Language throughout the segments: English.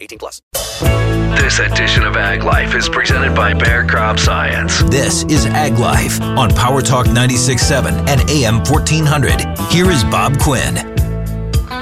18 plus. This edition of Ag Life is presented by Bayer Crop Science. This is Ag Life on Power Talk 96.7 and AM 1400. Here is Bob Quinn.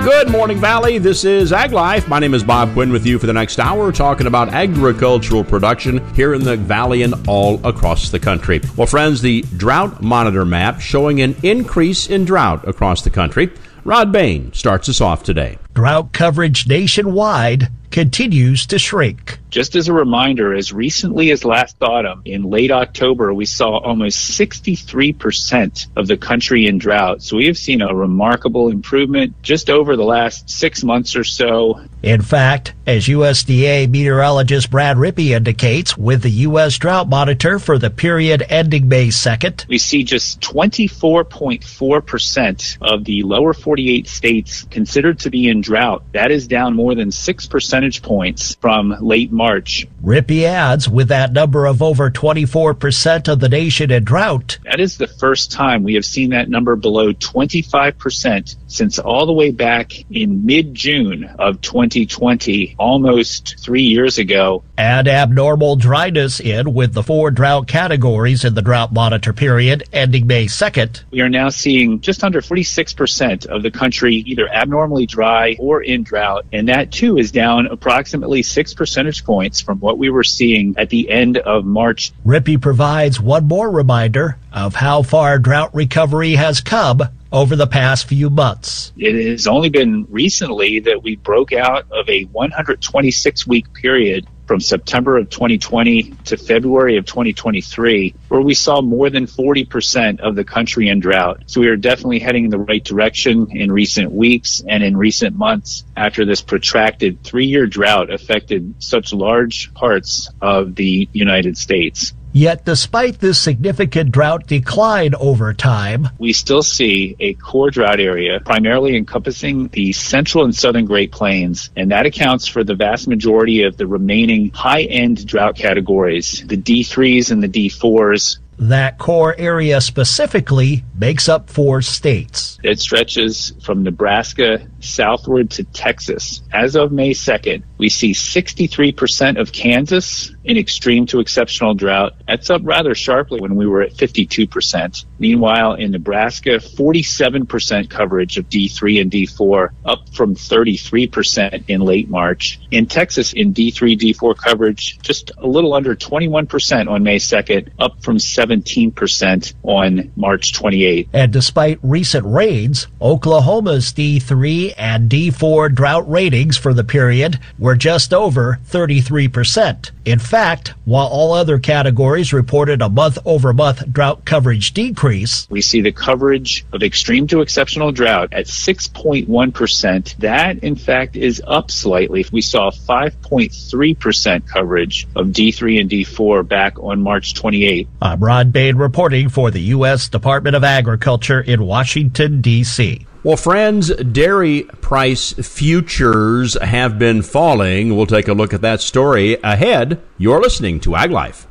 Good morning, Valley. This is Ag Life. My name is Bob Quinn with you for the next hour, talking about agricultural production here in the Valley and all across the country. Well, friends, the drought monitor map showing an increase in drought across the country. Rod Bain starts us off today. Drought coverage nationwide continues to shrink. Just as a reminder, as recently as last autumn, in late October, we saw almost 63% of the country in drought. So we have seen a remarkable improvement just over the last six months or so. In fact, as USDA meteorologist Brad Rippey indicates, with the U.S. Drought Monitor for the period ending May 2nd, we see just 24.4% of the lower 48 states considered to be in drought. That is down more than six percentage points from late March. Rippey adds, with that number of over 24% of the nation in drought, that is the first time we have seen that number below 25% since all the way back in mid June of 2020, almost three years ago. And abnormal dryness in with the four drought categories in the drought monitor period ending May 2nd. We are now seeing just under 46% of the country either abnormally dry or in drought. And that too is down approximately six percentage points from what we were seeing at the end of March. Rippey provides one more reminder of how far drought recovery has come over the past few months. It has only been recently that we broke out of a 126 week period from September of 2020 to February of 2023, where we saw more than 40% of the country in drought. So we are definitely heading in the right direction in recent weeks and in recent months after this protracted three year drought affected such large parts of the United States. Yet, despite this significant drought decline over time, we still see a core drought area primarily encompassing the central and southern Great Plains, and that accounts for the vast majority of the remaining high end drought categories, the D3s and the D4s, that core area specifically makes up four states. It stretches from Nebraska southward to Texas. As of May 2nd, we see 63% of Kansas in extreme to exceptional drought. That's up rather sharply when we were at 52%. Meanwhile, in Nebraska, 47% coverage of D3 and D4, up from 33% in late March. In Texas, in D3, D4 coverage, just a little under 21% on May 2nd, up from 17% on March 28th. And despite recent raids, Oklahoma's D3 and D4 drought ratings for the period were just over 33%. In fact, while all other categories reported a month over month drought coverage decrease, we see the coverage of extreme to exceptional drought at 6.1%. That, in fact, is up slightly. We saw 5.3% coverage of D3 and D4 back on March 28. I'm Rod Bain reporting for the U.S. Department of Agriculture in Washington, D.C. Well, friends, dairy price futures have been falling. We'll take a look at that story ahead. You're listening to Ag Life.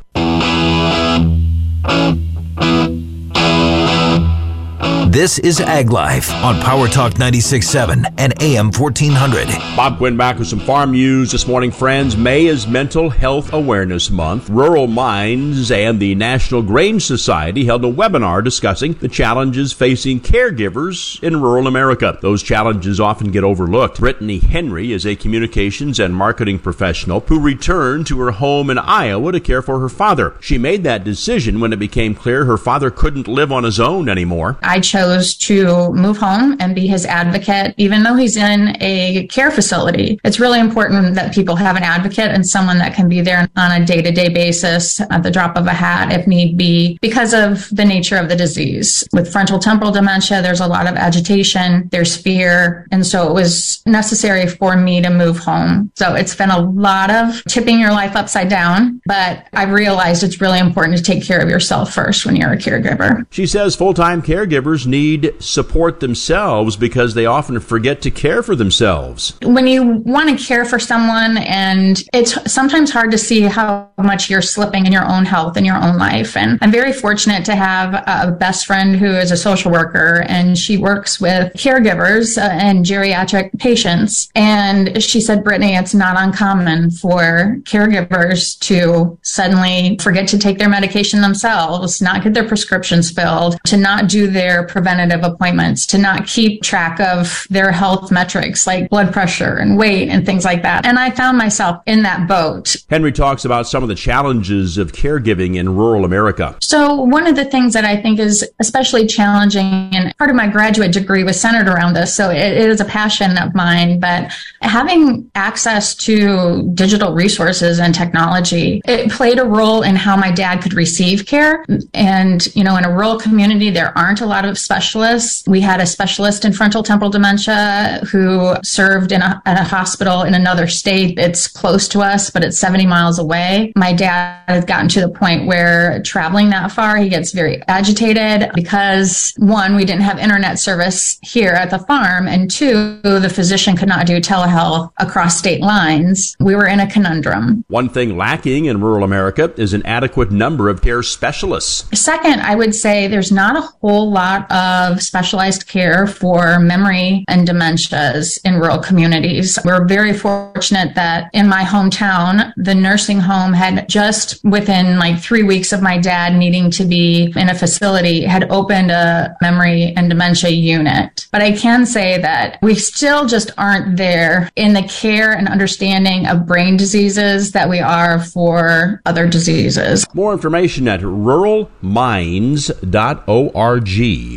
This is Ag Life on Power Talk 96.7 and AM 1400. Bob Quinn back with some farm news this morning, friends. May is Mental Health Awareness Month. Rural Minds and the National Grain Society held a webinar discussing the challenges facing caregivers in rural America. Those challenges often get overlooked. Brittany Henry is a communications and marketing professional who returned to her home in Iowa to care for her father. She made that decision when it became clear her father couldn't live on his own anymore. I chose chose to move home and be his advocate, even though he's in a care facility. It's really important that people have an advocate and someone that can be there on a day to day basis at the drop of a hat if need be because of the nature of the disease. With frontal temporal dementia, there's a lot of agitation, there's fear. And so it was necessary for me to move home. So it's been a lot of tipping your life upside down, but I've realized it's really important to take care of yourself first when you're a caregiver. She says full time caregivers need support themselves because they often forget to care for themselves. When you want to care for someone, and it's sometimes hard to see how much you're slipping in your own health and your own life. And I'm very fortunate to have a best friend who is a social worker and she works with caregivers uh, and geriatric patients. And she said, Brittany, it's not uncommon for caregivers to suddenly forget to take their medication themselves, not get their prescriptions filled, to not do their preventative appointments, to not keep track of their health metrics like blood pressure and weight and things like that. And I found myself in that boat. Henry talks about some of the challenges of caregiving in rural America. So, one of the things that I think is especially challenging, and part of my graduate degree was centered around this, so it, it is a passion of mine, but having access to digital resources and technology, it played a role in how my dad could receive care. And, you know, in a rural community, there aren't a lot of specialists. We had a specialist in frontal temporal dementia who served in a, in a hospital in another state. It's close to us, but it's 70 miles away. My dad has gotten to the point where traveling that far, he gets very agitated because one, we didn't have internet service here at the farm. And two, the physician could not do telehealth across state lines. We were in a conundrum. One thing lacking in rural America is an adequate number of care specialists. Second, I would say there's not a whole lot of specialized care for memory and dementias in rural communities. We're very fortunate that in my hometown, the nursing home had just within like three weeks of my dad needing to be in a facility had opened a memory and dementia unit. But I can say that we still just aren't there in the care and understanding of brain diseases that we are for other diseases. More information at ruralminds.org.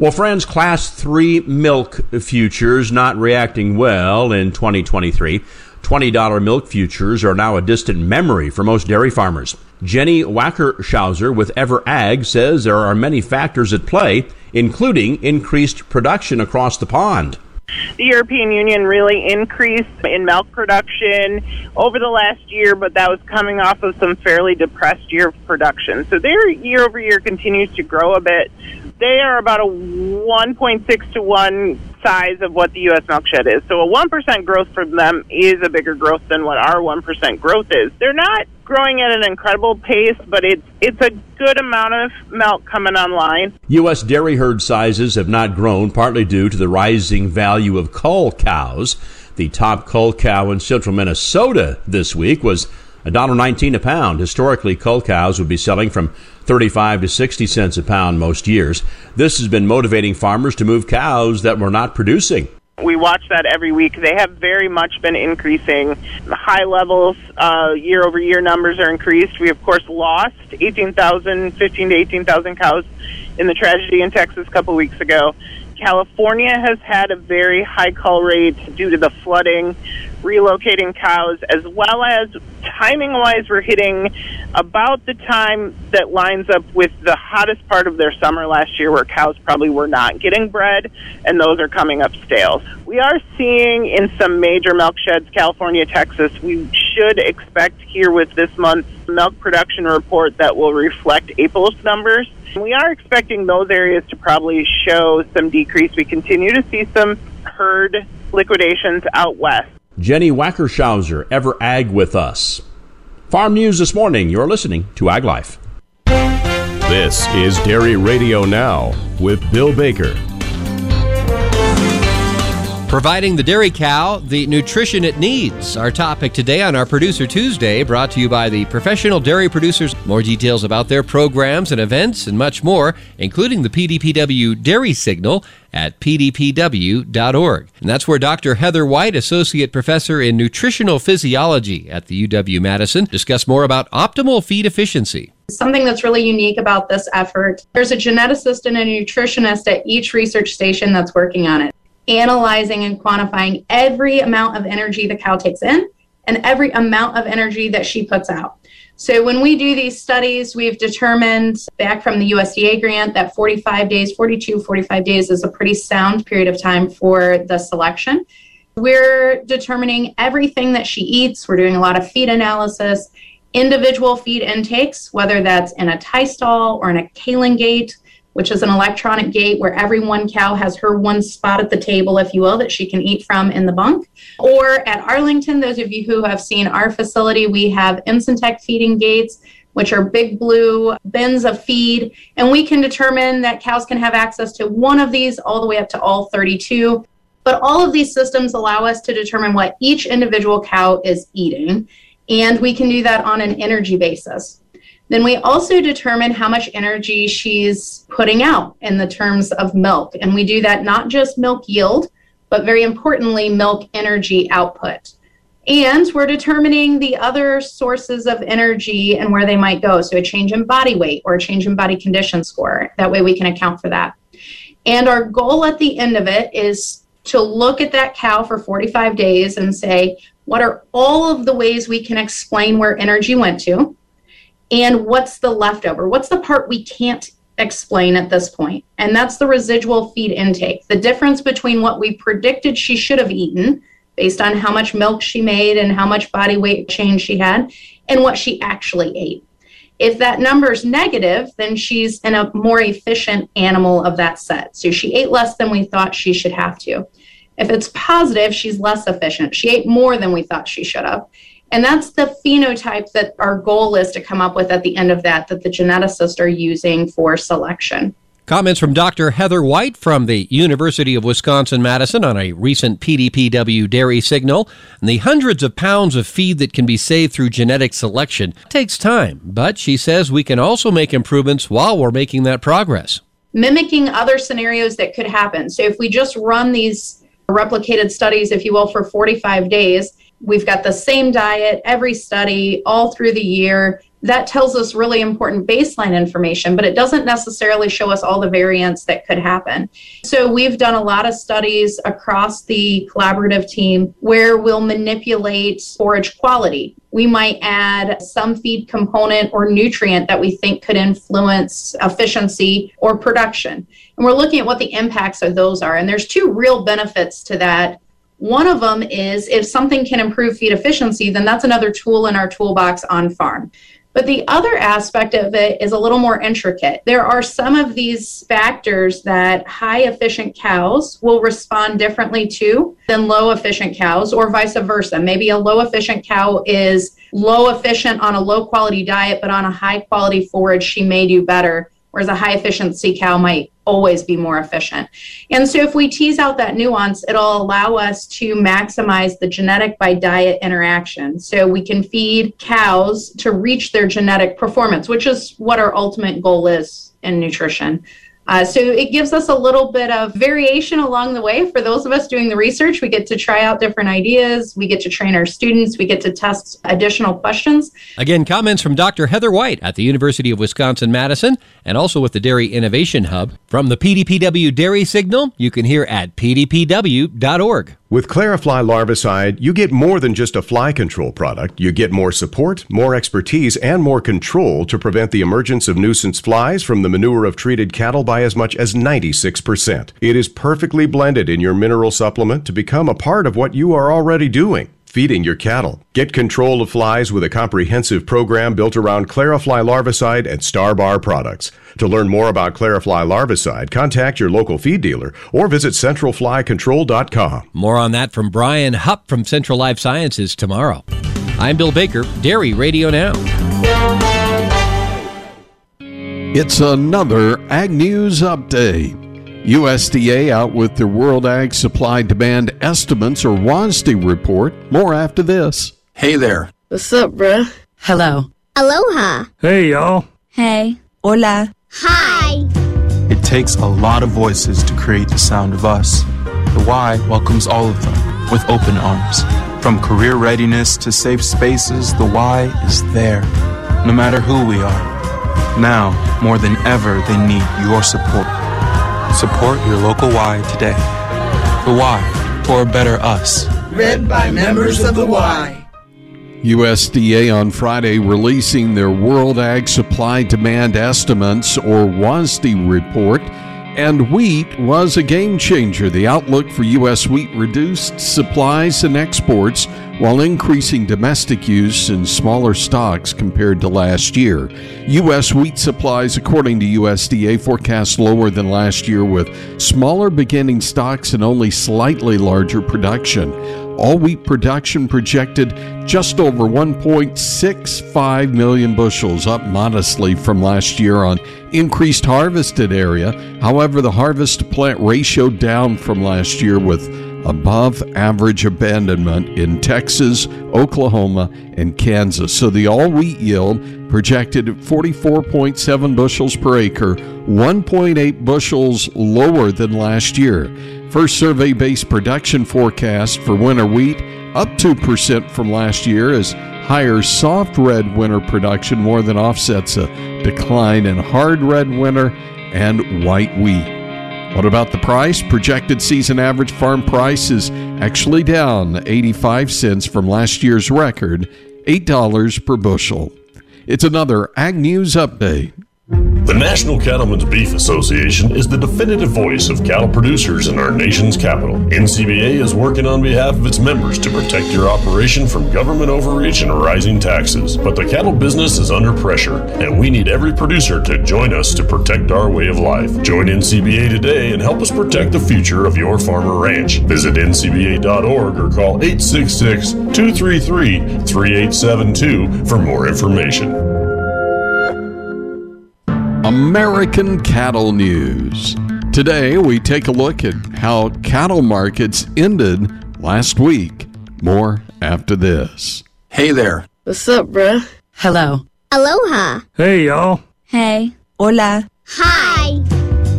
Well, friends, Class 3 milk futures not reacting well in 2023. $20 milk futures are now a distant memory for most dairy farmers. Jenny Wackershauser with Ever Ag says there are many factors at play, including increased production across the pond. The European Union really increased in milk production over the last year, but that was coming off of some fairly depressed year of production. So their year over year continues to grow a bit. They are about a 1.6 to 1 size of what the U.S. milk shed is. So a 1% growth for them is a bigger growth than what our 1% growth is. They're not growing at an incredible pace, but it's it's a good amount of milk coming online. U.S. dairy herd sizes have not grown, partly due to the rising value of cull cows. The top cull cow in central Minnesota this week was $1.19 a pound. Historically, cull cows would be selling from 35 to 60 cents a pound most years. This has been motivating farmers to move cows that were not producing. We watch that every week. They have very much been increasing. The high levels, uh, year over year numbers are increased. We, of course, lost 18,000, 15 to 18,000 cows in the tragedy in Texas a couple weeks ago. California has had a very high cull rate due to the flooding, relocating cows, as well as timing wise, we're hitting about the time that lines up with the hottest part of their summer last year, where cows probably were not getting bred, and those are coming up stale. We are seeing in some major milk sheds, California, Texas, we should expect here with this month's milk production report that will reflect April's numbers. We are expecting those areas to probably show some decrease. We continue to see some herd liquidations out west. Jenny Wackershauser, Ever Ag with us. Farm News this morning. You're listening to Ag Life. This is Dairy Radio Now with Bill Baker. Providing the dairy cow the nutrition it needs. Our topic today on our Producer Tuesday, brought to you by the Professional Dairy Producers. More details about their programs and events and much more, including the PDPW Dairy Signal at pdpw.org. And that's where Dr. Heather White, Associate Professor in Nutritional Physiology at the UW Madison, discuss more about optimal feed efficiency. Something that's really unique about this effort there's a geneticist and a nutritionist at each research station that's working on it, analyzing and quantifying every amount of energy the cow takes in and every amount of energy that she puts out. So when we do these studies, we've determined back from the USDA grant that 45 days, 42, 45 days is a pretty sound period of time for the selection. We're determining everything that she eats. We're doing a lot of feed analysis, individual feed intakes, whether that's in a tie stall or in a Calan gate, which is an electronic gate where every one cow has her one spot at the table, if you will, that she can eat from in the bunk. Or at Arlington, those of you who have seen our facility, we have Insentec feeding gates which are big blue bins of feed. And we can determine that cows can have access to one of these all the way up to all 32. But all of these systems allow us to determine what each individual cow is eating. And we can do that on an energy basis. Then we also determine how much energy she's putting out in the terms of milk. And we do that not just milk yield, but very importantly, milk energy output. And we're determining the other sources of energy and where they might go. So a change in body weight or a change in body condition score. That way we can account for that. And our goal at the end of it is to look at that cow for 45 days and say, what are all of the ways we can explain where energy went to? And what's the leftover? What's the part we can't explain at this point? And that's the residual feed intake, the difference between what we predicted she should have eaten based on how much milk she made and how much body weight change she had, and what she actually ate. If that number is negative, then she's in a more efficient animal of that set. So she ate less than we thought she should have to. If it's positive, she's less efficient. She ate more than we thought she should have. And that's the phenotype that our goal is to come up with at the end of that, that the geneticists are using for selection. Comments from Dr. Heather White from the University of Wisconsin Madison on a recent PDPW dairy signal. And the hundreds of pounds of feed that can be saved through genetic selection takes time, but she says we can also make improvements while we're making that progress. Mimicking other scenarios that could happen. So if we just run these replicated studies, if you will, for 45 days, we've got the same diet every study all through the year that tells us really important baseline information, but it doesn't necessarily show us all the variants that could happen. So, we've done a lot of studies across the collaborative team where we'll manipulate forage quality. We might add some feed component or nutrient that we think could influence efficiency or production. And we're looking at what the impacts of those are. And there's two real benefits to that one of them is if something can improve feed efficiency, then that's another tool in our toolbox on farm. But the other aspect of it is a little more intricate. There are some of these factors that high efficient cows will respond differently to than low efficient cows, or vice versa. Maybe a low efficient cow is low efficient on a low quality diet, but on a high quality forage, she may do better whereas a high efficiency cow might always be more efficient. And so if we tease out that nuance, it'll allow us to maximize the genetic by diet interaction. So we can feed cows to reach their genetic performance, which is what our ultimate goal is in nutrition. Uh, so it gives us a little bit of variation along the way. For those of us doing the research, we get to try out different ideas. We get to train our students. We get to test additional questions. Again, comments from Dr. Heather White at the University of Wisconsin Madison and also with the Dairy Innovation Hub. From the PDPW Dairy Signal, you can hear at pdpw.org. With Clarifly Larvicide, you get more than just a fly control product. You get more support, more expertise, and more control to prevent the emergence of nuisance flies from the manure of treated cattle by as much as 96%. It is perfectly blended in your mineral supplement to become a part of what you are already doing feeding your cattle. Get control of flies with a comprehensive program built around Clarifly larvicide and Starbar products. To learn more about Clarifly larvicide, contact your local feed dealer or visit centralflycontrol.com. More on that from Brian Hupp from Central Life Sciences tomorrow. I'm Bill Baker, Dairy Radio Now. It's another Ag News update. USDA out with their World Ag Supply Demand Estimates or WASDE report. More after this. Hey there. What's up, bruh? Hello. Aloha. Hey, y'all. Hey. Hola. Hi. It takes a lot of voices to create the sound of us. The Y welcomes all of them with open arms. From career readiness to safe spaces, the Y is there, no matter who we are Now, more than ever, they need your support. Support your local Y today. The Y, for a better us. Read by members of the Y. USDA on Friday releasing their World Ag Supply Demand Estimates or WASDE report. And wheat was a game changer. The outlook for U.S. wheat reduced supplies and exports while increasing domestic use in smaller stocks compared to last year. U.S. wheat supplies, according to USDA, forecast lower than last year with smaller beginning stocks and only slightly larger production. All wheat production projected just over 1.65 million bushels, up modestly from last year on increased harvested area. However, the harvest to plant ratio down from last year with above average abandonment in Texas, Oklahoma, and Kansas. So the all wheat yield projected at 44.7 bushels per acre, 1.8 bushels lower than last year. First survey based production forecast for winter wheat up 2% from last year as higher soft red winter production more than offsets a decline in hard red winter and white wheat. What about the price? Projected season average farm price is actually down 85 cents from last year's record, $8 per bushel. It's another Ag News update. The National Cattlemen's Beef Association is the definitive voice of cattle producers in our nation's capital. NCBA is working on behalf of its members to protect your operation from government overreach and rising taxes. But the cattle business is under pressure, and we need every producer to join us to protect our way of life. Join NCBA today and help us protect the future of your farm or ranch. Visit ncba.org or call 866 233 3872 for more information. American Cattle News. Today, we take a look at how cattle markets ended last week. More after this. Hey there. What's up, bruh? Hello. Aloha. Hey, y'all. Hey. Hola. Hi.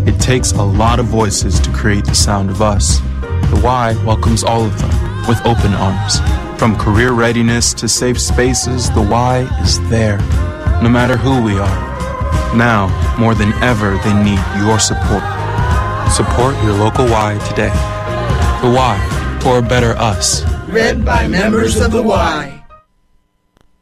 It takes a lot of voices to create the sound of us. The Y welcomes all of them with open arms. From career readiness to safe spaces, the Y is there, no matter who we are. Now, more than ever, they need your support. Support your local Y today. The Y, for a better us. Read by members of the Y.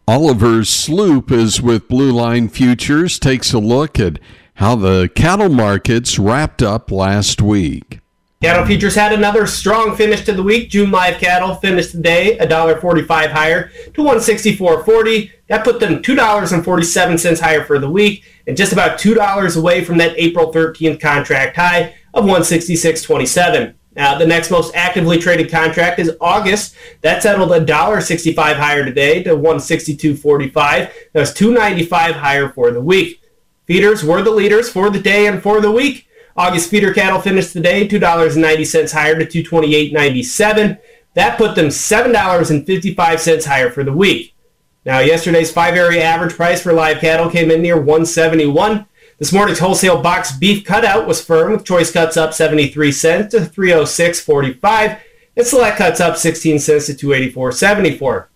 Oliver Sloup is with Blue Line Futures, takes a look at how the cattle markets wrapped up last week. Cattle futures had another strong finish to the week. June live cattle finished the day $1.45 higher to 164.40. That put them $2.47 higher for the week and just about $2 away from that April 13th contract high of 166.27. Now, the next most actively traded contract is August. That settled $1.65 higher today to 162.45. That was 2.95 higher for the week. Feeders were the leaders for the day and for the week. August feeder cattle finished the day $2.90 higher to 228.97. That put them $7.55 higher for the week. Now, yesterday's five area average price for live cattle came in near 171. This morning's wholesale box beef cutout was firm with choice cuts up 73 cents to 306.45 and select cuts up 16 cents to 284.74.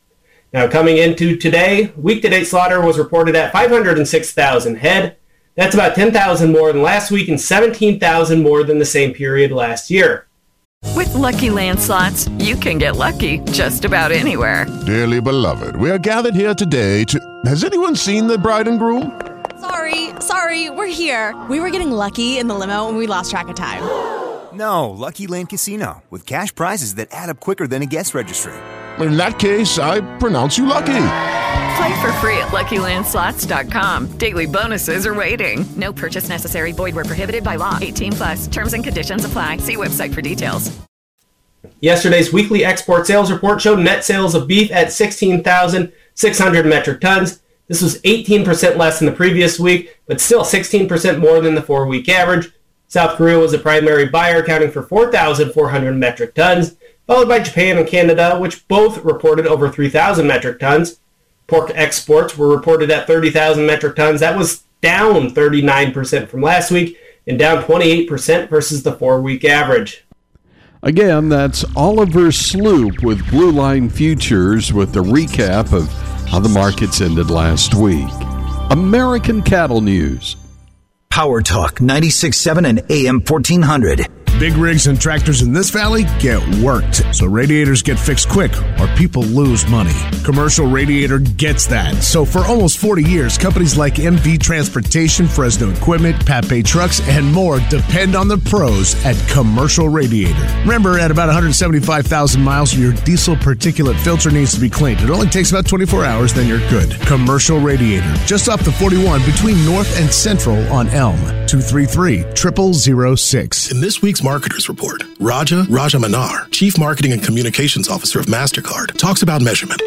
Now, coming into today, week to date slaughter was reported at 506,000 head. That's about 10,000 more than last week and 17,000 more than the same period last year. With lucky landslots, you can get lucky just about anywhere. Dearly beloved, we are gathered here today to. Has anyone seen the bride and groom? Sorry, sorry, we're here. We were getting lucky in the limo and we lost track of time. No, Lucky Land Casino, with cash prizes that add up quicker than a guest registry. In that case, I pronounce you lucky. Play for free at LuckyLandSlots.com. Daily bonuses are waiting. No purchase necessary. Void where prohibited by law. 18 plus. Terms and conditions apply. See website for details. Yesterday's weekly export sales report showed net sales of beef at 16,600 metric tons. This was 18% less than the previous week, but still 16% more than the four-week average. South Korea was the primary buyer, accounting for 4,400 metric tons, followed by Japan and Canada, which both reported over 3,000 metric tons. Pork exports were reported at 30,000 metric tons. That was down 39% from last week and down 28% versus the four-week average. Again, that's Oliver Sloup with Blue Line Futures with the recap of how the markets ended last week. American Cattle News. Power Talk 96.7 and AM 1400. Big rigs and tractors in this valley get worked, so radiators get fixed quick or people lose money. Commercial Radiator gets that. So for almost 40 years, companies like MV Transportation, Fresno Equipment, Pape Trucks, and more depend on the pros at Commercial Radiator. Remember, at about 175,000 miles, your diesel particulate filter needs to be cleaned. It only takes about 24 hours, then you're good. Commercial Radiator, just off the 41 between North and Central on Elm. 233 0006. In this week's Marketers Report, Raja Rajamannar, Chief Marketing and Communications Officer of MasterCard, talks about measurement.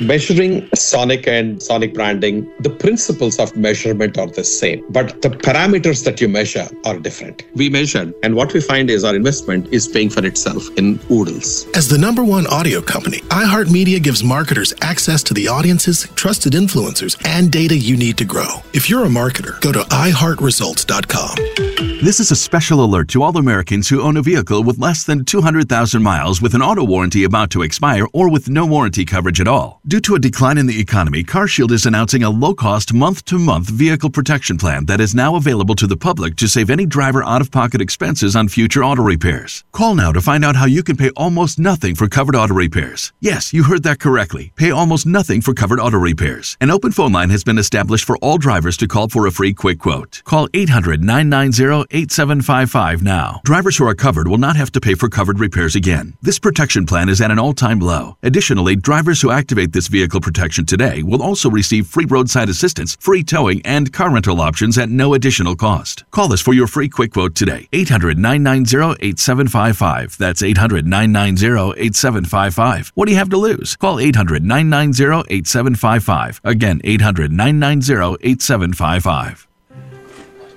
Measuring Sonic and Sonic branding, the principles of measurement are the same, but the parameters that you measure are different. We measured, and what we find is our investment is paying for itself in oodles. As the number one audio company, iHeartMedia gives marketers access to the audiences, trusted influencers, and data you need to grow. If you're a marketer, go to iHeartResults.com. This is a special alert to all Americans who own a vehicle with less than 200,000 miles with an auto warranty about to expire or with no warranty coverage at all. Due to a decline in the economy, CarShield is announcing a low-cost month-to-month vehicle protection plan that is now available to the public to save any driver out-of-pocket expenses on future auto repairs. Call now to find out how you can pay almost nothing for covered auto repairs. Yes, you heard that correctly. Pay almost nothing for covered auto repairs. An open phone line has been established for all drivers to call for a free quick quote. Call 800-990-8755 now. Drivers who are covered will not have to pay for covered repairs again. This protection plan is at an all-time low. Additionally, drivers who activate this vehicle protection today will also receive free roadside assistance, free towing, and car rental options at no additional cost. Call us for your free quick quote today. 800 990 8755. That's 800 990 8755. What do you have to lose? Call 800 990 8755. Again, 800 990 8755.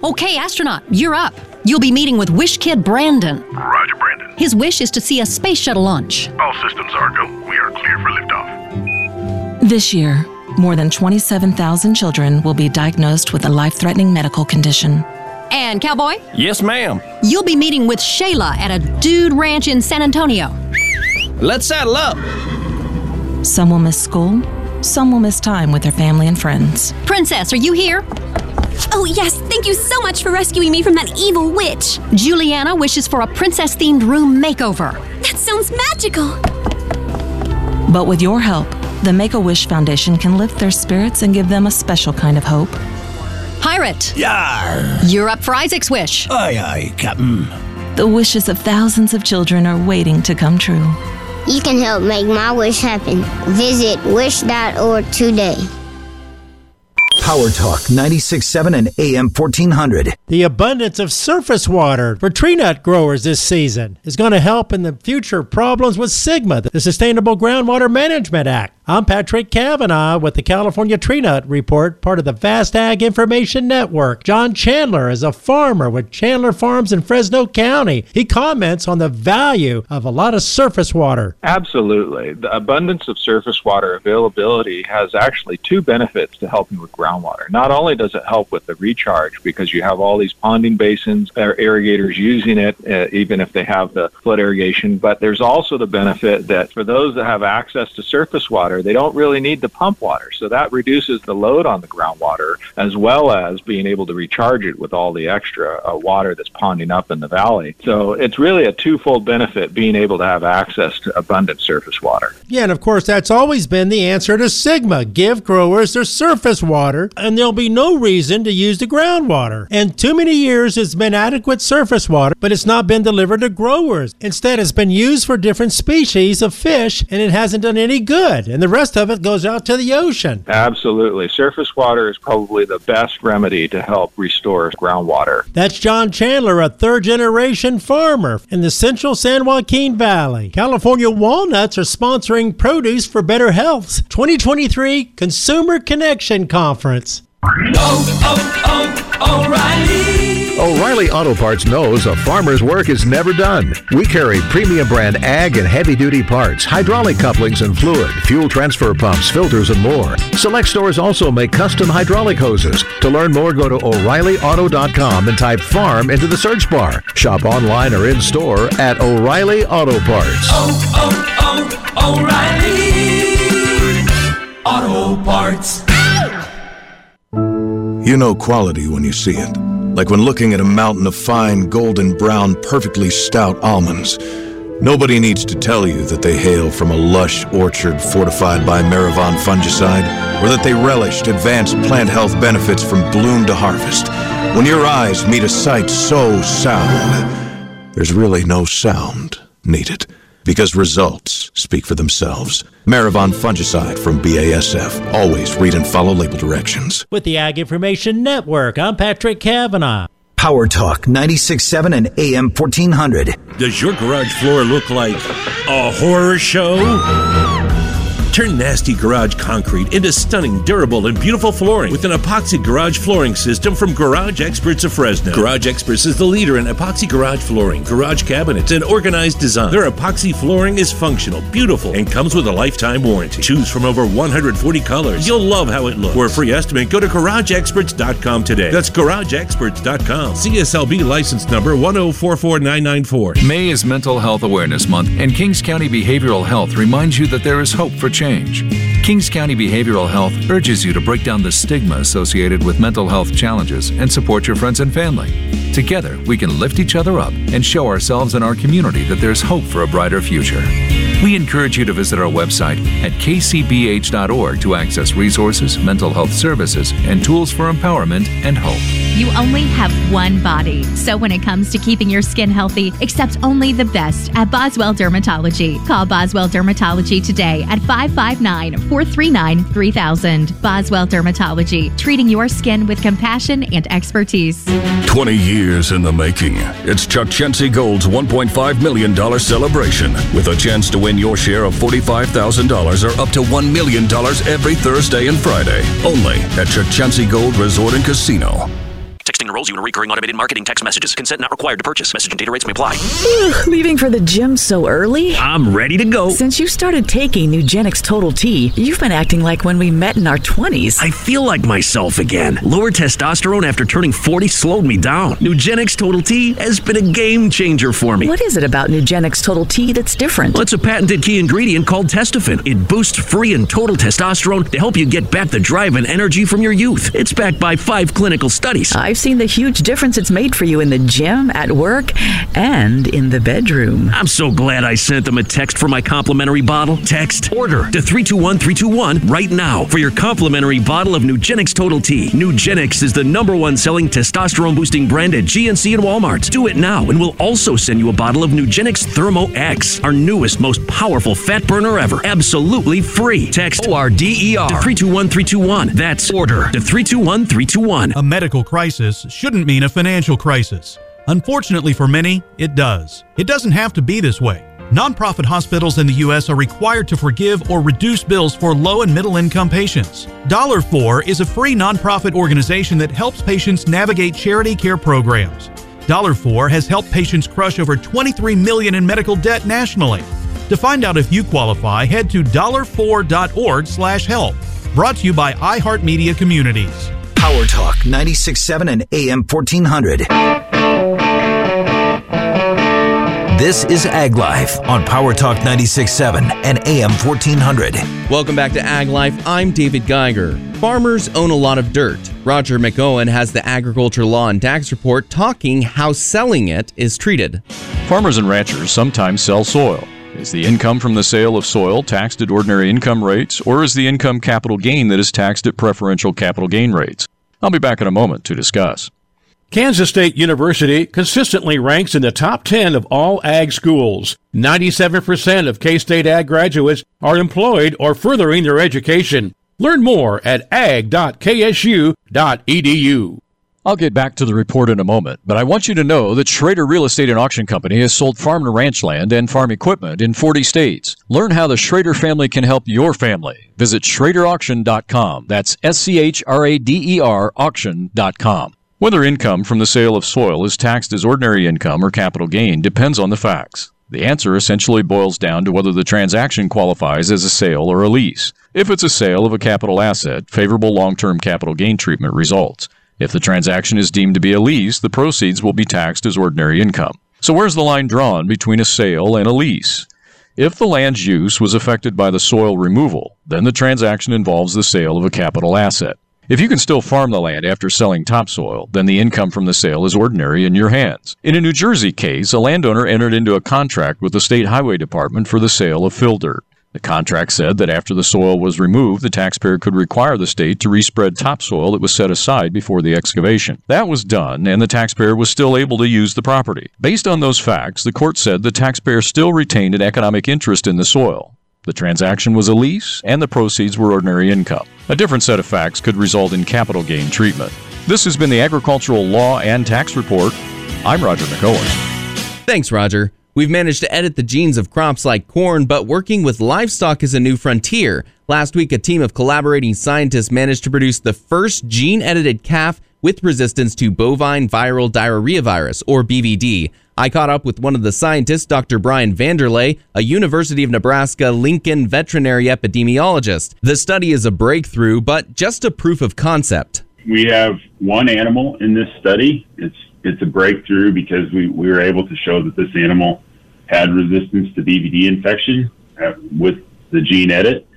Okay, astronaut, you're up. You'll be meeting with Wish Kid Brandon. Roger, Brandon. His wish is to see a space shuttle launch. All systems are go. We are clear for liftoff. This year, more than 27,000 children will be diagnosed with a life threatening medical condition. And, Cowboy, Yes, ma'am. you'll be meeting with Shayla at a dude ranch in San Antonio. Let's saddle up. Some will miss school, some will miss time with their family and friends. Princess, are you here? Oh, yes. Thank you so much for rescuing me from that evil witch. Juliana wishes for a princess themed room makeover. That sounds magical. But with your help, the Make a Wish Foundation can lift their spirits and give them a special kind of hope. Pirate, Yar! you're up for Isaac's wish. Aye, aye, Captain. The wishes of thousands of children are waiting to come true. You can help make my wish happen. Visit wish.org today. Power Talk 96.7 and AM 1400. The abundance of surface water for tree nut growers this season is going to help in the future problems with SGMA, the Sustainable Groundwater Management Act. I'm Patrick Cavanaugh with the California Tree Nut Report, part of the Vast Ag Information Network. John Chandler is a farmer with Chandler Farms in Fresno County. He comments on the value of a lot of surface water. Absolutely. The abundance of surface water availability has actually two benefits to helping with groundwater. Not only does it help with the recharge because you have all these ponding basins, or irrigators using it, uh, even if they have the flood irrigation, but there's also the benefit that for those that have access to surface water, they don't really need to pump water. So that reduces the load on the groundwater as well as being able to recharge it with all the extra uh, water that's ponding up in the valley. So it's really a twofold benefit being able to have access to abundant surface water. Yeah, and of course, that's always been the answer to SGMA. Give growers their surface water, and there'll be no reason to use the groundwater. And too many years it's been adequate surface water, but it's not been delivered to growers. Instead, it's been used for different species of fish, and it hasn't done any good. And the rest of it goes out to the ocean. Absolutely. Surface water is probably the best remedy to help restore groundwater. That's John Chandler, a third generation farmer in the central San Joaquin Valley. California Walnuts are sponsoring Produce for Better Health's 2023 Consumer Connection Conference. Oh, oh, oh, oh O'Reilly Auto Parts knows a farmer's work is never done. We carry premium brand ag and heavy duty parts, hydraulic couplings and fluid, fuel transfer pumps, filters, and more. Select stores also make custom hydraulic hoses. To learn more, go to O'ReillyAuto.com and type farm into the search bar. Shop online or in store at O'Reilly Auto Parts. Oh, oh, oh, O'Reilly Auto Parts. You know quality when you see it. Like when looking at a mountain of fine, golden brown, perfectly stout almonds. Nobody needs to tell you that they hail from a lush orchard fortified by Merivon fungicide, or that they relished advanced plant health benefits from bloom to harvest. When your eyes meet a sight so sound, there's really no sound needed because results speak for themselves. Merivon fungicide from BASF. Always read and follow label directions. With the Ag Information Network, I'm Patrick Cavanaugh. Power Talk 96.7 and AM 1400. Does your garage floor look like a horror show? Turn nasty garage concrete into stunning, durable, and beautiful flooring with an epoxy garage flooring system from Garage Experts of Fresno. Garage Experts is the leader in epoxy garage flooring, garage cabinets, and organized design. Their epoxy flooring is functional, beautiful, and comes with a lifetime warranty. Choose from over 140 colors. You'll love how it looks. For a free estimate, go to GarageExperts.com today. That's GarageExperts.com. CSLB license number 1044994. May is Mental Health Awareness Month, and Kings County Behavioral Health reminds you that there is hope for change change. Kings County Behavioral Health urges you to break down the stigma associated with mental health challenges and support your friends and family. Together, we can lift each other up and show ourselves and our community that there's hope for a brighter future. We encourage you to visit our website at kcbh.org to access resources, mental health services, and tools for empowerment and hope. You only have one body. So when it comes to keeping your skin healthy, accept only the best at Boswell Dermatology. Call Boswell Dermatology today at 559 439 3000. Boswell Dermatology, treating your skin with compassion and expertise. 20 years in the making. It's Chukchansi Gold's $1.5 million celebration with a chance to win your share of $45,000 or up to $1 million every Thursday and Friday. Only at Chukchansi Gold Resort and Casino. Texting enrolls you in recurring automated marketing text messages. Consent not required to purchase. Message and data rates may apply. Leaving for the gym so early? I'm ready to go. Since you started taking Nugenix Total T, you've been acting like when we met in our 20s. I feel like myself again. Lower testosterone after turning 40 slowed me down. Nugenix Total T has been a game changer for me. What is it about Nugenix Total T that's different? Well, it's a patented key ingredient called Testofen. It boosts free and total testosterone to help you get back the drive and energy from your youth. It's backed by five clinical studies. I've seen the huge difference it's made for you in the gym, at work, and in the bedroom. I'm so glad I sent them a text for my complimentary bottle. Text order to 321321 right now for your complimentary bottle of Nugenix Total T. Nugenix is the number one selling testosterone boosting brand at GNC and Walmart. Do it now, and we'll also send you a bottle of Nugenix Thermo X, our newest, most powerful fat burner ever. Absolutely free. Text ORDER to 321321. That's order to 321321. A medical crisis shouldn't mean a financial crisis. Unfortunately for many, it does. It doesn't have to be this way. Nonprofit hospitals in the U.S. are required to forgive or reduce bills for low and middle income patients. Dollar For is a free nonprofit organization that helps patients navigate charity care programs. Dollar For has helped patients crush over 23 million in medical debt nationally. To find out if you qualify, head to dollarfor.org/help. Brought to you by iHeartMedia Communities. Power Talk 96.7 and AM 1400. This is Ag Life on Power Talk 96.7 and AM 1400. Welcome back to Ag Life. I'm David Geiger. Farmers own a lot of dirt. Roger McEowen has the Agriculture Law and Tax Report talking how selling it is treated. Farmers and ranchers sometimes sell soil. Is the income from the sale of soil taxed at ordinary income rates, or is the income capital gain that is taxed at preferential capital gain rates? I'll be back in a moment to discuss. Kansas State University consistently ranks in the top 10 of all ag schools. 97% of K State ag graduates are employed or furthering their education. Learn more at ag.ksu.edu. I'll get back to the report in a moment, but I want you to know that Schrader Real Estate and Auction Company has sold farm and ranch land and farm equipment in 40 states. Learn how the Schrader family can help your family. Visit SchraderAuction.com. That's S C H R A D E R auction.com. Whether income from the sale of soil is taxed as ordinary income or capital gain depends on the facts. The answer essentially boils down to whether the transaction qualifies as a sale or a lease. If it's a sale of a capital asset, favorable long term capital gain treatment results. If the transaction is deemed to be a lease, the proceeds will be taxed as ordinary income. So, where's the line drawn between a sale and a lease? If the land's use was affected by the soil removal, then the transaction involves the sale of a capital asset. If you can still farm the land after selling topsoil, then the income from the sale is ordinary in your hands. In a New Jersey case, a landowner entered into a contract with the State Highway Department for the sale of fill dirt. The contract said that after the soil was removed, the taxpayer could require the state to respread topsoil that was set aside before the excavation. That was done, and the taxpayer was still able to use the property. Based on those facts, the court said the taxpayer still retained an economic interest in the soil. The transaction was a lease, and the proceeds were ordinary income. A different set of facts could result in capital gain treatment. This has been the Agricultural Law and Tax Report. I'm Roger McEowen. Thanks, Roger. We've managed to edit the genes of crops like corn, but working with livestock is a new frontier. Last week, a team of collaborating scientists managed to produce the first gene edited calf with resistance to bovine viral diarrhea virus, or BVD. I caught up with one of the scientists, Dr. Brian Vander Ley, a University of Nebraska Lincoln veterinary epidemiologist. The study is a breakthrough, but just a proof of concept. We have one animal in this study. It's it's a breakthrough because we, we were able to show that this animal had resistance to BVD infection uh, with the gene edit,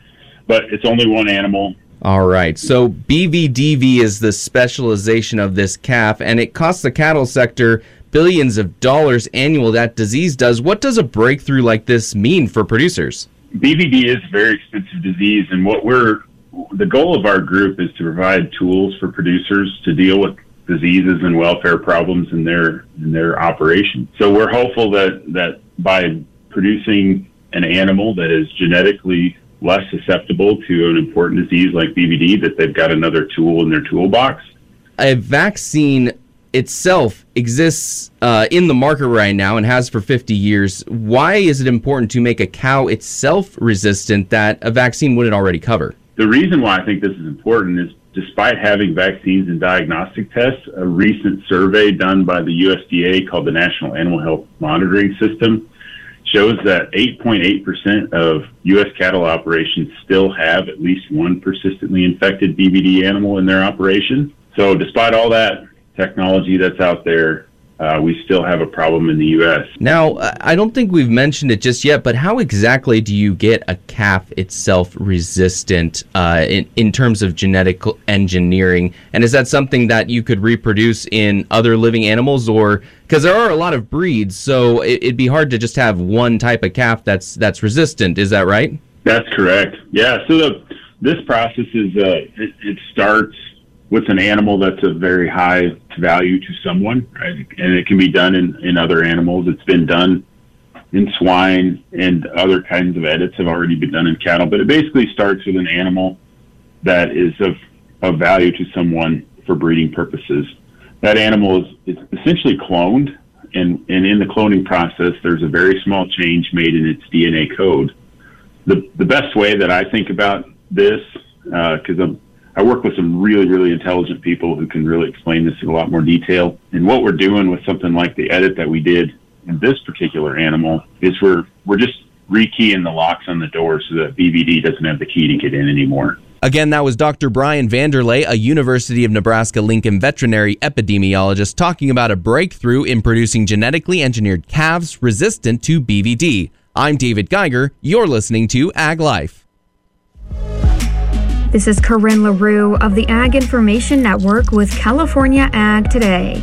but it's only one animal. All right. So BVDV is the specialization of this calf, and it costs the cattle sector billions of dollars annual. That disease does. What does a breakthrough like this mean for producers? BVD is a very expensive disease, and what we're the goal of our group is to provide tools for producers to deal with diseases and welfare problems in their in their operation. So we're hopeful that that by producing an animal that is genetically less susceptible to an important disease like BVD, that they've got another tool in their toolbox. A vaccine itself exists uh, in the market right now and has for 50 years. Why is it important to make a cow itself resistant that a vaccine wouldn't already cover? The reason why I think this is important is despite having vaccines and diagnostic tests, a recent survey done by the USDA called the National Animal Health Monitoring System shows that 8.8% of U.S. cattle operations still have at least one persistently infected BVD animal in their operation. So, despite all that technology that's out there, uh, we still have a problem in the U.S. Now, I don't think we've mentioned it just yet, but how exactly do you get a calf itself resistant uh, in, in terms of genetic engineering? And is that something that you could reproduce in other living animals, or because there are a lot of breeds, so it, it'd be hard to just have one type of calf that's that's resistant. Is that right? That's correct. Yeah. So the, this process is uh, it, it starts with an animal that's of very high value to someone, right? And it can be done in, in other animals. It's been done in swine and other kinds of edits have already been done in cattle. But it basically starts with an animal that is of, of value to someone for breeding purposes. That animal is, is essentially cloned, and, and in the cloning process, there's a very small change made in its DNA code. The, the best way that I think about this, because uh, I'm I work with some really, really intelligent people who can really explain this in a lot more detail. And what we're doing with something like the edit that we did in this particular animal is we're we're just rekeying the locks on the door so that BVD doesn't have the key to get in anymore. Again, that was Dr. Brian Vander Ley, a University of Nebraska Lincoln veterinary epidemiologist, talking about a breakthrough in producing genetically engineered calves resistant to BVD. I'm David Geiger. You're listening to Ag Life. This is Corinne LaRue of the Ag Information Network with California Ag Today.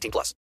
18 plus.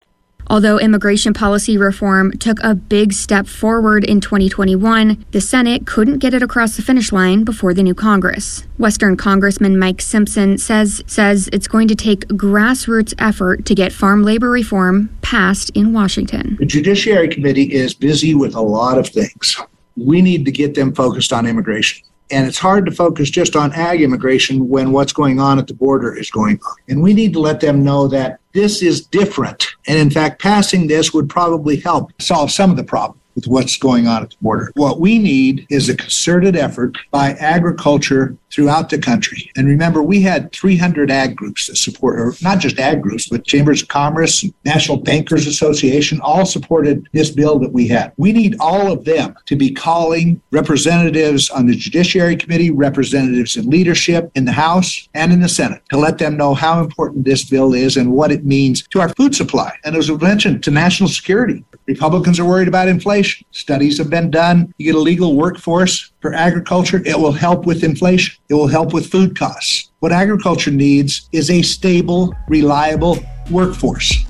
Although immigration policy reform took a big step forward in 2021, the Senate couldn't get it across the finish line before the new Congress. Western Congressman Mike Simpson says says it's going to take grassroots effort to get farm labor reform passed in Washington. The Judiciary Committee is busy with a lot of things. We need to get them focused on immigration. And it's hard to focus just on ag immigration when what's going on at the border is going on. And we need to let them know that this is different. And in fact, passing this would probably help solve some of the problem with what's going on at the border. What we need is a concerted effort by agriculture throughout the country. And remember, we had 300 ag groups that support, or not just ag groups, but chambers of commerce, National Bankers Association, all supported this bill that we had. We need all of them to be calling representatives on the Judiciary Committee, representatives in leadership in the House and in the Senate to let them know how important this bill is and what it means to our food supply. And as we mentioned, to national security. Republicans are worried about inflation. Studies have been done. You get a legal workforce for agriculture, it will help with inflation. It will help with food costs. What agriculture needs is a stable, reliable workforce.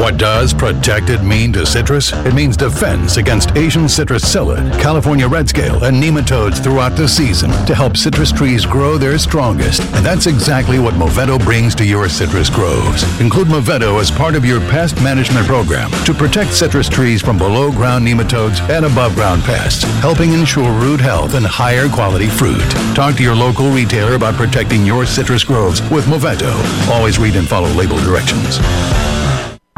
What does protected mean to citrus? It means defense against Asian citrus psyllid, California red scale, and nematodes throughout the season to help citrus trees grow their strongest. And that's exactly what Movento brings to your citrus groves. Include Movento as part of your pest management program to protect citrus trees from below ground nematodes and above ground pests, helping ensure root health and higher quality fruit. Talk to your local retailer about protecting your citrus groves with Movento. Always read and follow label directions.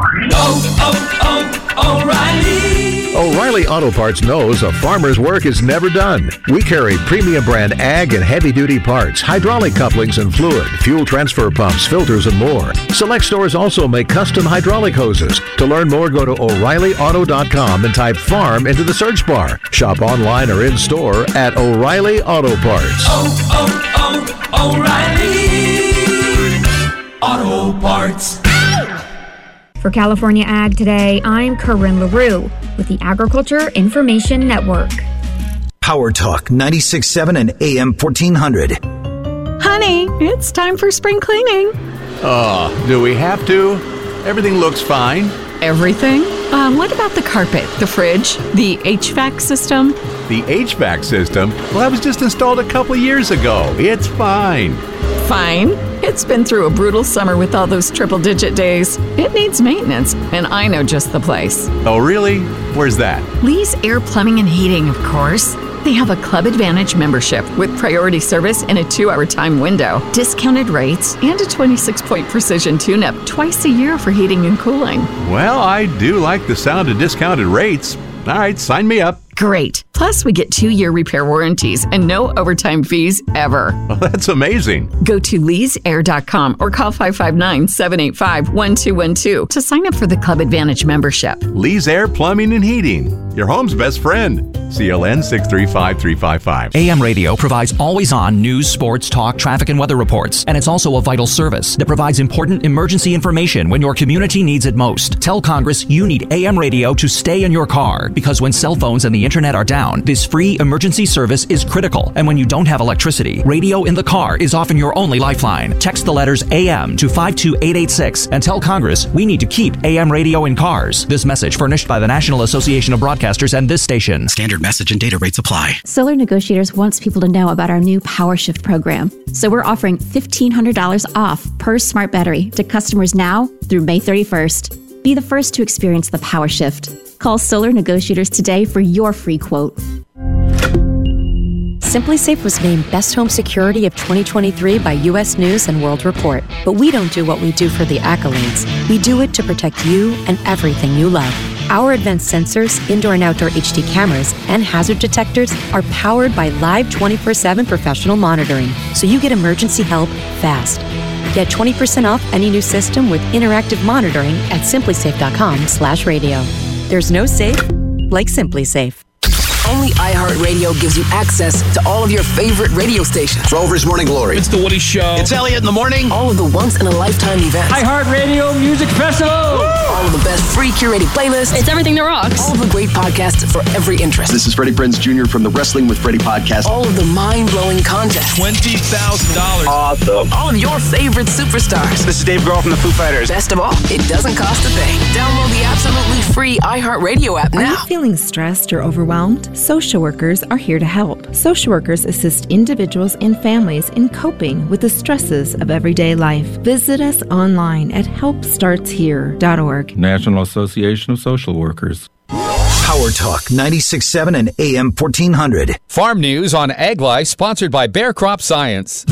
Oh, oh, oh, oh, O'Reilly. O'Reilly Auto Parts knows a farmer's work is never done. We carry premium brand ag and heavy duty parts, hydraulic couplings and fluid, fuel transfer pumps, filters, and more. Select stores also make custom hydraulic hoses. To learn more, go to O'ReillyAuto.com and type farm into the search bar. Shop online or in store at O'Reilly Auto Parts. Oh, oh, oh, O'Reilly. Auto Parts. For California Ag Today, I'm Corinne LaRue with the Agriculture Information Network. Power Talk 96.7 and AM 1400. Honey, it's time for spring cleaning. Oh, do we have to? Everything looks fine. Everything? Um, what about the carpet, the fridge, the HVAC system? The HVAC system? Well, that was just installed a couple years ago. It's fine. Fine. It's been through a brutal summer with all those triple digit days. It needs maintenance, and I know just the place. Oh, really? Where's that? Lee's Air Plumbing and Heating, of course. They have a Club Advantage membership with priority service in a two hour time window, discounted rates, and a 26 point precision tune up twice a year for heating and cooling. Well, I do like the sound of discounted rates. All right, sign me up. Great. Plus, we get two year repair warranties and no overtime fees ever. Well, oh, that's amazing. Go to leesair.com or call 559 785 1212 to sign up for the Club Advantage membership. Lee's Air Plumbing and Heating, your home's best friend. CLN 635355. AM radio provides always on news, sports, talk, traffic, and weather reports. And it's also a vital service that provides important emergency information when your community needs it most. Tell Congress you need AM radio to stay in your car because when cell phones and the internet are down, this free emergency service is critical. And when you don't have electricity, radio in the car is often your only lifeline. Text the letters AM to 52886 and tell Congress we need to keep AM radio in cars. This message furnished by the National Association of Broadcasters and this station. Standard message and data rates apply. Solar Negotiators wants people to know about our new Power Shift program. So we're offering $1,500 off per smart battery to customers now through May 31st. Be the first to experience the Power Shift. Call Solar Negotiators today for your free quote. SimpliSafe was named Best Home Security of 2023 by US News and World Report. But we don't do what we do for the accolades. We do it to protect you and everything you love. Our advanced sensors, indoor and outdoor HD cameras, and hazard detectors are powered by live 24 7 professional monitoring, so you get emergency help fast. Get 20% off any new system with interactive monitoring at simplisafe.com/slash radio. There's no safe like SimpliSafe. Only iHeartRadio gives you access to all of your favorite radio stations. Rover's Morning Glory. It's The Woody Show. It's Elliot in the morning. All of the once in a lifetime events. iHeartRadio Music Festival. All of the best free curated playlists. It's everything that rocks. All of the great podcasts for every interest. This is Freddie Prinze Jr. from the Wrestling with Freddie podcast. All of the mind blowing content. $20,000. Awesome. All of your favorite superstars. This is Dave Grohl from the Foo Fighters. Best of all, it doesn't cost a thing. Download the absolutely free iHeartRadio app now. Are now. you feeling stressed or overwhelmed? Social workers are here to help. Social workers assist individuals and families in coping with the stresses of everyday life. Visit us online at helpstartshere.org. National Association of Social Workers. Power Talk 96.7 and AM 1400. Farm News on Ag Life, sponsored by Bayer Crop Science.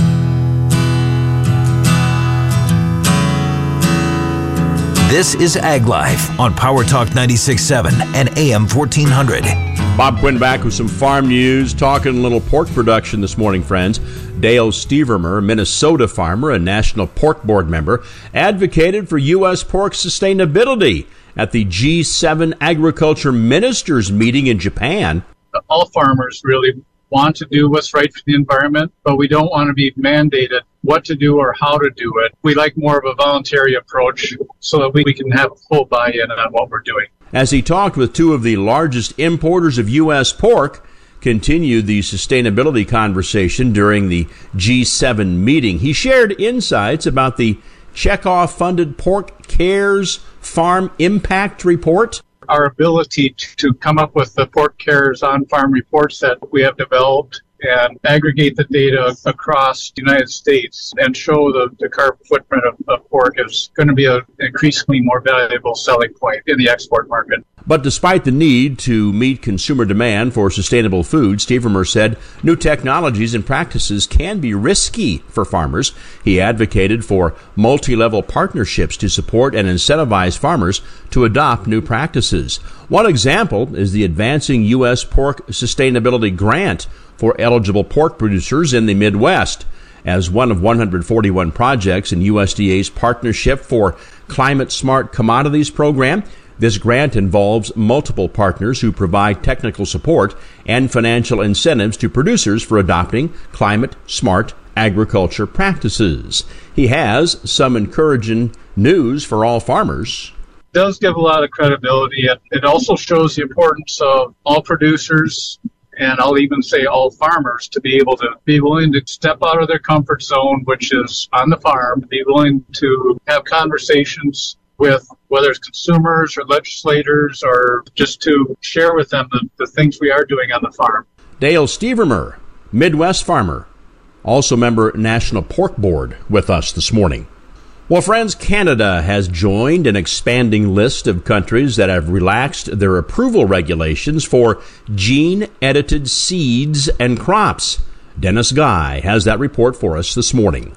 This is Ag Life on Power Talk 96.7 and AM 1400. Bob Quinn back with some farm news, talking a little pork production this morning, friends. Dale Stevermer, Minnesota farmer and National Pork Board member, advocated for U.S. pork sustainability at the G7 Agriculture Ministers meeting in Japan. All farmers really want to do what's right for the environment, but we don't want to be mandated what to do or how to do it. We like more of a voluntary approach so that we can have full buy in on what we're doing. As he talked with two of the largest importers of U.S. pork, continued the sustainability conversation during the G7 meeting. He shared insights about the checkoff funded Pork Cares Farm Impact Report our ability to come up with the Pork Cares on farm reports that we have developed and aggregate the data across the United States and show the, the carbon footprint of, of pork is going to be an increasingly more valuable selling point in the export market. But despite the need to meet consumer demand for sustainable food, Stevermer said new technologies and practices can be risky for farmers. He advocated for multi-level partnerships to support and incentivize farmers to adopt new practices. One example is the Advancing U.S. Pork Sustainability Grant for eligible pork producers in the Midwest. As one of 141 projects in USDA's Partnership for Climate Smart Commodities program, this grant involves multiple partners who provide technical support and financial incentives to producers for adopting climate smart agriculture practices. He has some encouraging news for all farmers. It does give a lot of credibility. It also shows the importance of all producers and I'll even say all farmers to be able to be willing to step out of their comfort zone, which is on the farm, be willing to have conversations with whether it's consumers or legislators or just to share with them the, the things we are doing on the farm. Dale Stevermer, Midwest farmer, also member National Pork Board, with us this morning. Well, friends, Canada has joined an expanding list of countries that have relaxed their approval regulations for gene edited seeds and crops. Dennis Guy has that report for us this morning.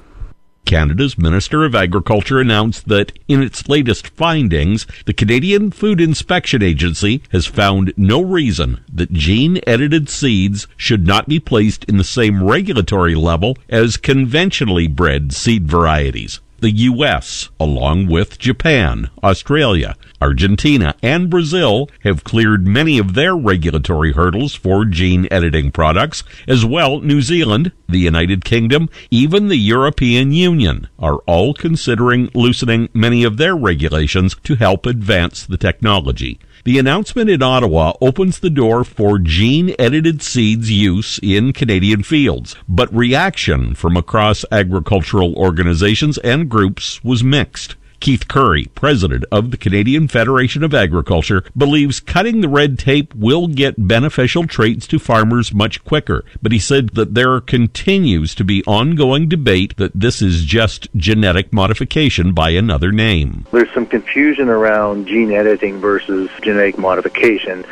Canada's Minister of Agriculture announced that in its latest findings, the Canadian Food Inspection Agency has found no reason that gene edited seeds should not be placed in the same regulatory level as conventionally bred seed varieties the U.S., along with Japan, Australia, Argentina, and Brazil, have cleared many of their regulatory hurdles for gene editing products. As well, New Zealand, the United Kingdom, even the European Union are all considering loosening many of their regulations to help advance the technology. The announcement in Ottawa opens the door for gene edited seeds use in Canadian fields, but reaction from across agricultural organizations and groups was mixed. Keith Currie, president of the Canadian Federation of Agriculture, believes cutting the red tape will get beneficial traits to farmers much quicker, but he said that there continues to be ongoing debate that this is just genetic modification by another name. There's some confusion around gene editing versus genetic modification.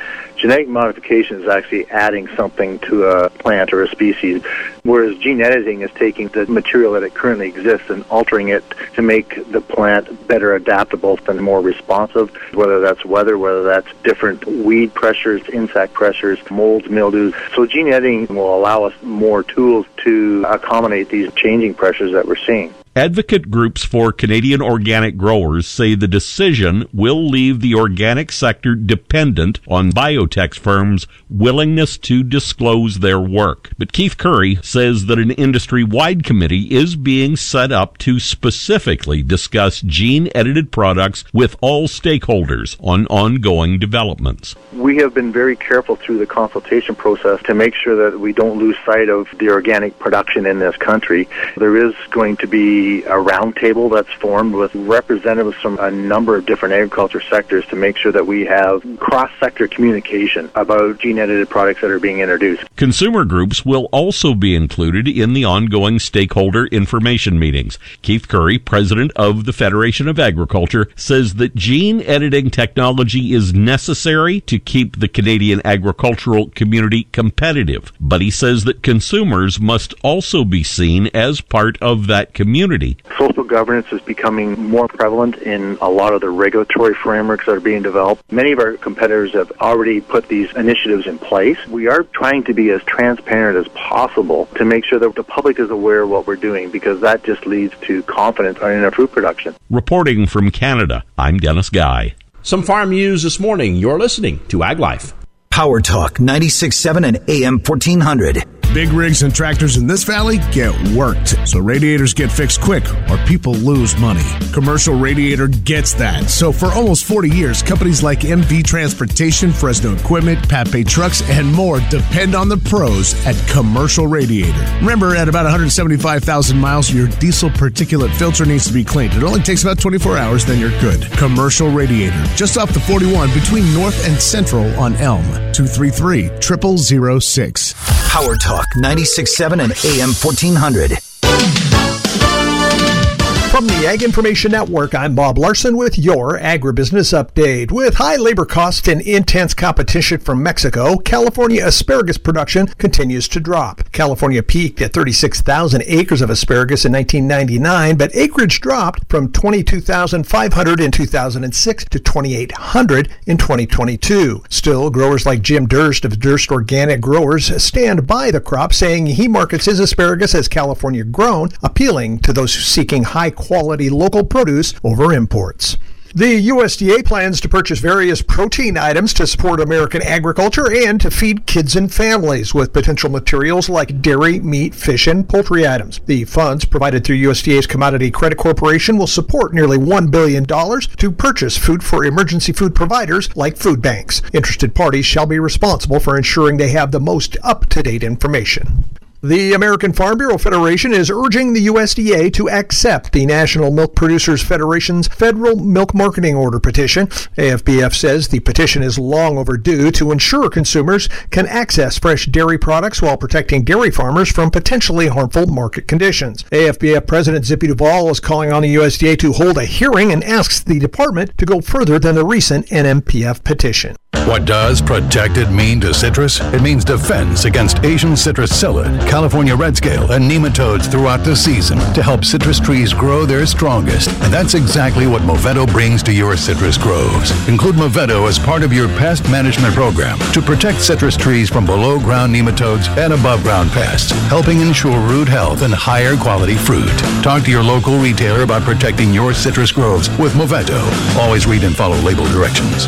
Genetic modification is actually adding something to a plant or a species, whereas gene editing is taking the material that it currently exists and altering it to make the plant better adaptable and more responsive, whether that's weather, whether that's different weed pressures, insect pressures, molds, mildews. So gene editing will allow us more tools to accommodate these changing pressures that we're seeing. Advocate groups for Canadian organic growers say the decision will leave the organic sector dependent on biotech firms' willingness to disclose their work. But Keith Currie says that an industry wide committee is being set up to specifically discuss gene edited products with all stakeholders on ongoing developments. We have been very careful through the consultation process to make sure that we don't lose sight of the organic production in this country. There is going to be a roundtable that's formed with representatives from a number of different agriculture sectors to make sure that we have cross-sector communication about gene-edited products that are being introduced. Consumer groups will also be included in the ongoing stakeholder information meetings. Keith Currie, president of the Federation of Agriculture, says that gene editing technology is necessary to keep the Canadian agricultural community competitive. But he says that consumers must also be seen as part of that community community. Social governance is becoming more prevalent in a lot of the regulatory frameworks that are being developed. Many of our competitors have already put these initiatives in place. We are trying to be as transparent as possible to make sure that the public is aware of what we're doing because that just leads to confidence in our food production. Reporting from Canada, I'm Dennis Guy. Some farm news this morning. You're listening to Ag Life. Power Talk 96.7 and AM 1400. Big rigs and tractors in this valley get worked, so radiators get fixed quick or people lose money. Commercial Radiator gets that. So for almost 40 years, companies like MV Transportation, Fresno Equipment, Pape Trucks, and more depend on the pros at Commercial Radiator. Remember, at about 175,000 miles, your diesel particulate filter needs to be cleaned. It only takes about 24 hours, then you're good. Commercial Radiator, just off the 41 between North and Central on Elm. 233 0006. Power Talk 96.7 and AM 1400. From the Ag Information Network, I'm Bob Larson with your agribusiness update. With high labor costs and intense competition from Mexico, California asparagus production continues to drop. California peaked at 36,000 acres of asparagus in 1999, but acreage dropped from 22,500 in 2006 to 2,800 in 2022. Still, growers like Jim Durst of Durst Organic Growers stand by the crop, saying he markets his asparagus as California grown, appealing to those seeking high quality local produce over imports. The USDA plans to purchase various protein items to support American agriculture and to feed kids and families with potential materials like dairy, meat, fish, and poultry items. The funds provided through USDA's Commodity Credit Corporation will support nearly $1 billion to purchase food for emergency food providers like food banks. Interested parties shall be responsible for ensuring they have the most up to date information. The American Farm Bureau Federation is urging the USDA to accept the National Milk Producers Federation's federal milk marketing order petition. AFBF says the petition is long overdue to ensure consumers can access fresh dairy products while protecting dairy farmers from potentially harmful market conditions. AFBF President Zippy Duvall is calling on the USDA to hold a hearing and asks the department to go further than the recent NMPF petition. What does protected mean to citrus? It means defense against Asian citrus psyllid, California red scale, and nematodes throughout the season to help citrus trees grow their strongest. And that's exactly what Movento brings to your citrus groves. Include Movento as part of your pest management program to protect citrus trees from below ground nematodes and above ground pests, helping ensure root health and higher quality fruit. Talk to your local retailer about protecting your citrus groves with Movento. Always read and follow label directions.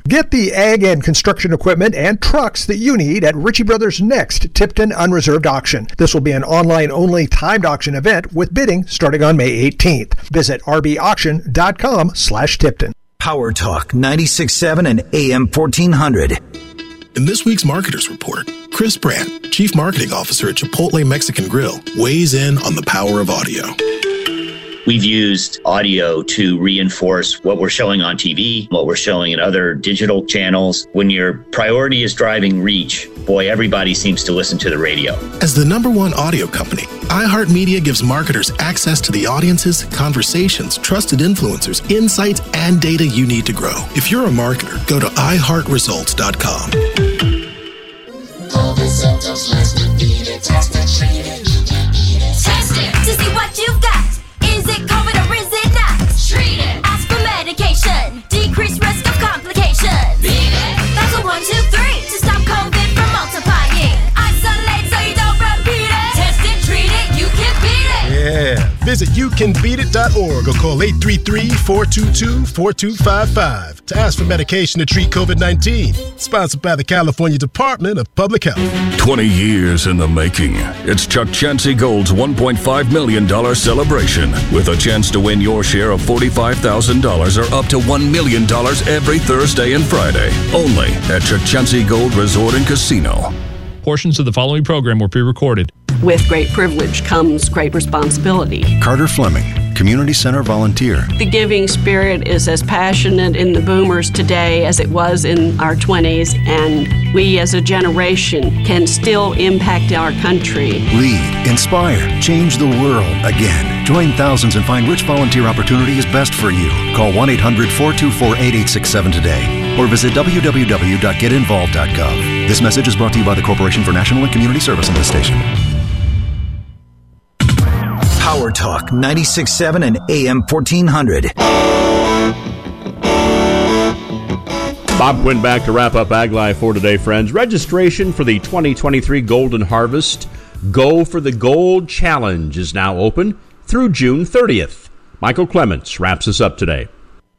Get the ag and construction equipment and trucks that you need at Ritchie Brothers' next Tipton Unreserved Auction. This will be an online only timed auction event with bidding starting on May 18th. Visit rbauction.com slash Tipton. Power Talk 96.7 and AM 1400. In this week's Marketers Report, Chris Brandt, Chief Marketing Officer at Chipotle Mexican Grill, weighs in on the power of audio. We've used audio to reinforce what we're showing on TV, what we're showing in other digital channels. When your priority is driving reach, boy, everybody seems to listen to the radio. As the number one audio company, iHeartMedia gives marketers access to the audiences, conversations, trusted influencers, insights, and data you need to grow. If you're a marketer, go to iHeartResults.com. Test it to see what you've Visit youcanbeatit.org or call 833-422-4255 to ask for medication to treat COVID-19. Sponsored by the California Department of Public Health. 20 years in the making. It's Chukchansi Gold's $1.5 million celebration with a chance to win your share of $45,000 or up to $1 million every Thursday and Friday. Only at Chukchansi Gold Resort and Casino. Portions of the following program were pre recorded. With great privilege comes great responsibility. Carter Fleming, Community Center volunteer. The giving spirit is as passionate in the boomers today as it was in our 20s, and we as a generation can still impact our country. Lead, inspire, change the world again. Join thousands and find which volunteer opportunity is best for you. Call 1 800 424 8867 today or visit www.getinvolved.gov. This message is brought to you by the Corporation for National and Community Service and this station. Power Talk 96.7 and AM 1400. Bob Quinn back to wrap up Ag Life for today, friends. Registration for the 2023 Golden Harvest Go for the Gold Challenge is now open through June 30th. Michael Clements wraps us up today.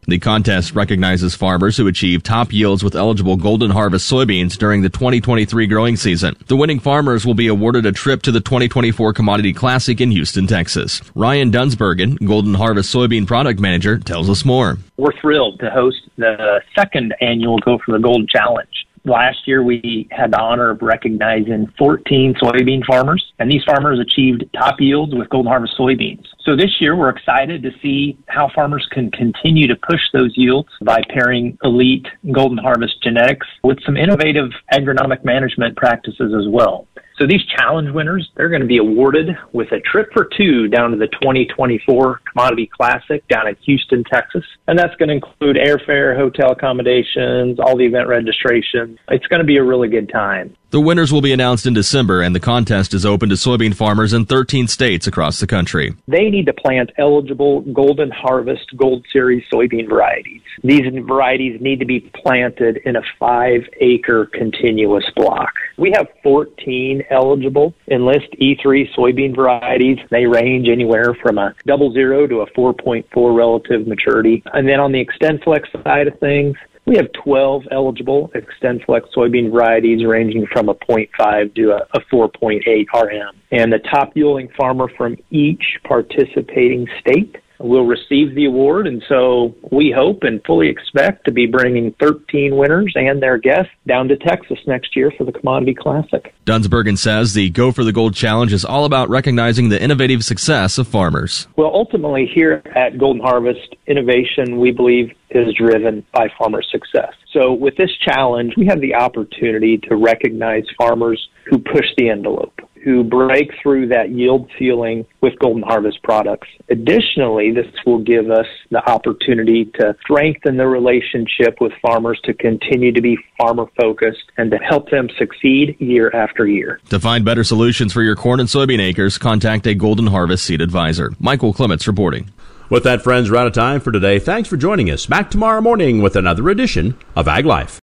The contest recognizes farmers who achieve top yields with eligible Golden Harvest soybeans during the 2023 growing season. The winning farmers will be awarded a trip to the 2024 Commodity Classic in Houston, Texas. Ryan Dunsbergen, Golden Harvest soybean product manager, tells us more. We're thrilled to host the second annual Go for the Gold Challenge. Last year, we had the honor of recognizing 14 soybean farmers, and these farmers achieved top yields with Golden Harvest soybeans. So this year, we're excited to see how farmers can continue to push those yields by pairing elite Golden Harvest genetics with some innovative agronomic management practices as well. So these challenge winners, they're going to be awarded with a trip for two down to the 2024 Commodity Classic down in Houston, Texas. And that's going to include airfare, hotel accommodations, all the event registration. It's going to be a really good time. The winners will be announced in December, and the contest is open to soybean farmers in 13 states across the country. They need to plant eligible Golden Harvest Gold Series soybean varieties. These varieties need to be planted in a five acre continuous block. We have 14 eligible Enlist E3 soybean varieties. They range anywhere from a double zero to a 4.4 relative maturity. And then on the XtendFlex side of things, we have 12 eligible XtendFlex soybean varieties ranging from a 0.5 to a, a 4.8 RM. And the top yielding farmer from each participating state will receive the award. And so we hope and fully expect to be bringing 13 winners and their guests down to Texas next year for the Commodity Classic. Dunsbergen says the Go for the Gold Challenge is all about recognizing the innovative success of farmers. Well, ultimately, here at Golden Harvest, innovation, we believe, is driven by farmer success. So with this challenge, we have the opportunity to recognize farmers who push the envelope who break through that yield ceiling with Golden Harvest products. Additionally, this will give us the opportunity to strengthen the relationship with farmers to continue to be farmer focused and to help them succeed year after year. To find better solutions for your corn and soybean acres, contact a Golden Harvest seed advisor. Michael Clements reporting. With that, friends, we're out of time for today. Thanks for joining us. Back tomorrow morning with another edition of Ag Life.